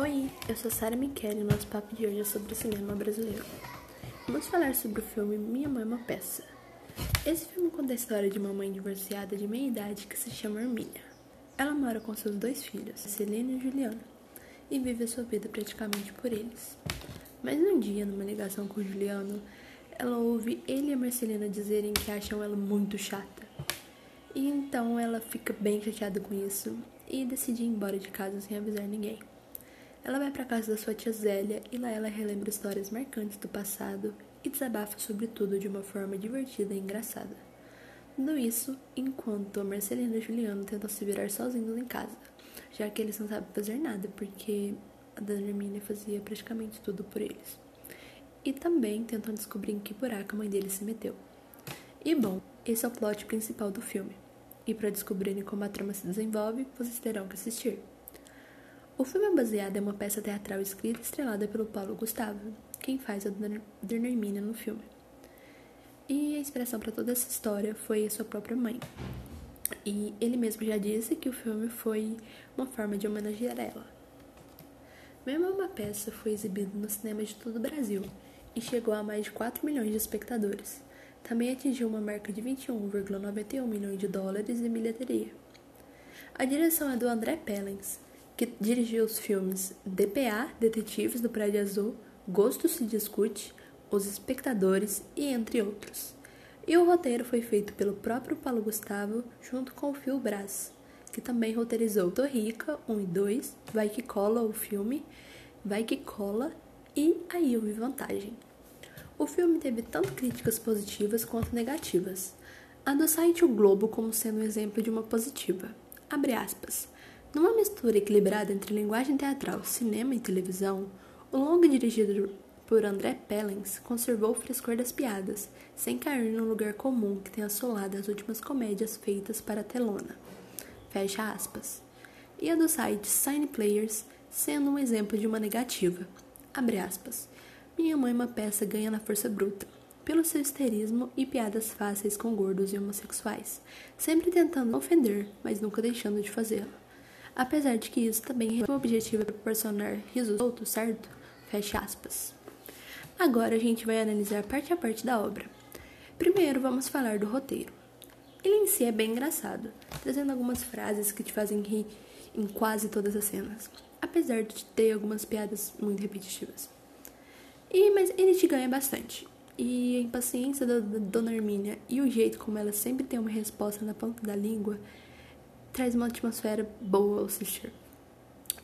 Oi, eu sou Sara Michele e nosso papo de hoje é sobre o cinema brasileiro. Vamos falar sobre o filme Minha Mãe é uma Peça. Esse filme conta a história de uma mãe divorciada de meia idade que se chama Hermínia. Ela mora com seus dois filhos, Celina e Juliana, e vive a sua vida praticamente por eles. Mas um dia, numa ligação com o Juliano, ela ouve ele e a Marcelina dizerem que acham ela muito chata. E então ela fica bem chateada com isso e decide ir embora de casa sem avisar ninguém. Ela vai para casa da sua tia Zélia e lá ela relembra histórias marcantes do passado e desabafa sobre tudo de uma forma divertida e engraçada. Tudo isso enquanto Marcelina e Juliano tentam se virar sozinhos em casa, já que eles não sabem fazer nada, porque a Hermínia fazia praticamente tudo por eles. E também tentam descobrir em que buraco a mãe deles se meteu. E bom, esse é o plot principal do filme. E para descobrirem como a trama se desenvolve, vocês terão que assistir. O filme é baseado em uma peça teatral escrita e estrelada pelo Paulo Gustavo, quem faz a Dona Hermínia no filme. E a inspiração para toda essa história foi a sua própria mãe. E ele mesmo já disse que o filme foi uma forma de homenagear ela. Mesmo uma peça foi exibida no cinema de todo o Brasil e chegou a mais de 4 milhões de espectadores. Também atingiu uma marca de 21,91 milhões de dólares de bilheteria. A direção é do André Pellens, que dirigiu os filmes DPA, Detetives do Prédio Azul, Gosto se Discute, Os Espectadores e entre outros. E o roteiro foi feito pelo próprio Paulo Gustavo junto com o Phil Brás, que também roteirizou Torrica 1 e 2, Vai Que Cola o filme, Vai Que Cola e Aí Houve Vantagem. O filme teve tanto críticas positivas quanto negativas. A do site O Globo como sendo um exemplo de uma positiva. Abre aspas. Numa mistura equilibrada entre linguagem teatral, cinema e televisão, o longa dirigido por André Pellens conservou o frescor das piadas, sem cair no lugar comum que tem assolado as últimas comédias feitas para a telona. Fecha aspas. E a do site Sign Players sendo um exemplo de uma negativa. Abre aspas. Minha mãe uma peça ganha na força bruta, pelo seu histerismo e piadas fáceis com gordos e homossexuais, sempre tentando ofender, mas nunca deixando de fazê-lo. Apesar de que isso também é o objetivo é proporcionar risos certo? Fecha aspas. Agora a gente vai analisar parte a parte da obra. Primeiro vamos falar do roteiro. Ele em si é bem engraçado, trazendo algumas frases que te fazem rir em quase todas as cenas, apesar de ter algumas piadas muito repetitivas. E, mas ele te ganha bastante. E a impaciência da, da Dona Hermínia e o jeito como ela sempre tem uma resposta na ponta da língua traz uma atmosfera boa ao assistir.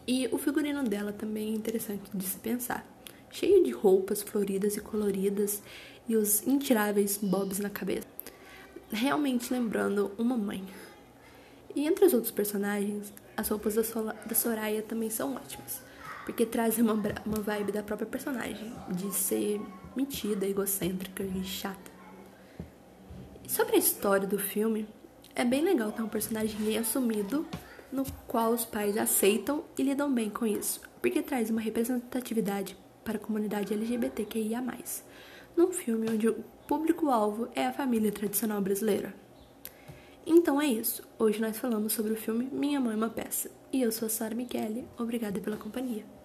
E o figurino dela também é interessante de se pensar. Cheio de roupas floridas e coloridas e os intiráveis bobs na cabeça. Realmente lembrando uma mãe. E entre os outros personagens, as roupas da, Sola, da Soraya também são ótimas. Porque trazem uma, uma vibe da própria personagem, de ser metida, egocêntrica e chata. Sobre a história do filme, é bem legal ter um personagem bem assumido, no qual os pais aceitam e lidam bem com isso, porque traz uma representatividade para a comunidade LGBTQIA+, num filme onde o público-alvo é a família tradicional brasileira. Então é isso. Hoje nós falamos sobre o filme Minha Mãe é uma Peça. E eu sou a Sara Michele. Obrigada pela companhia.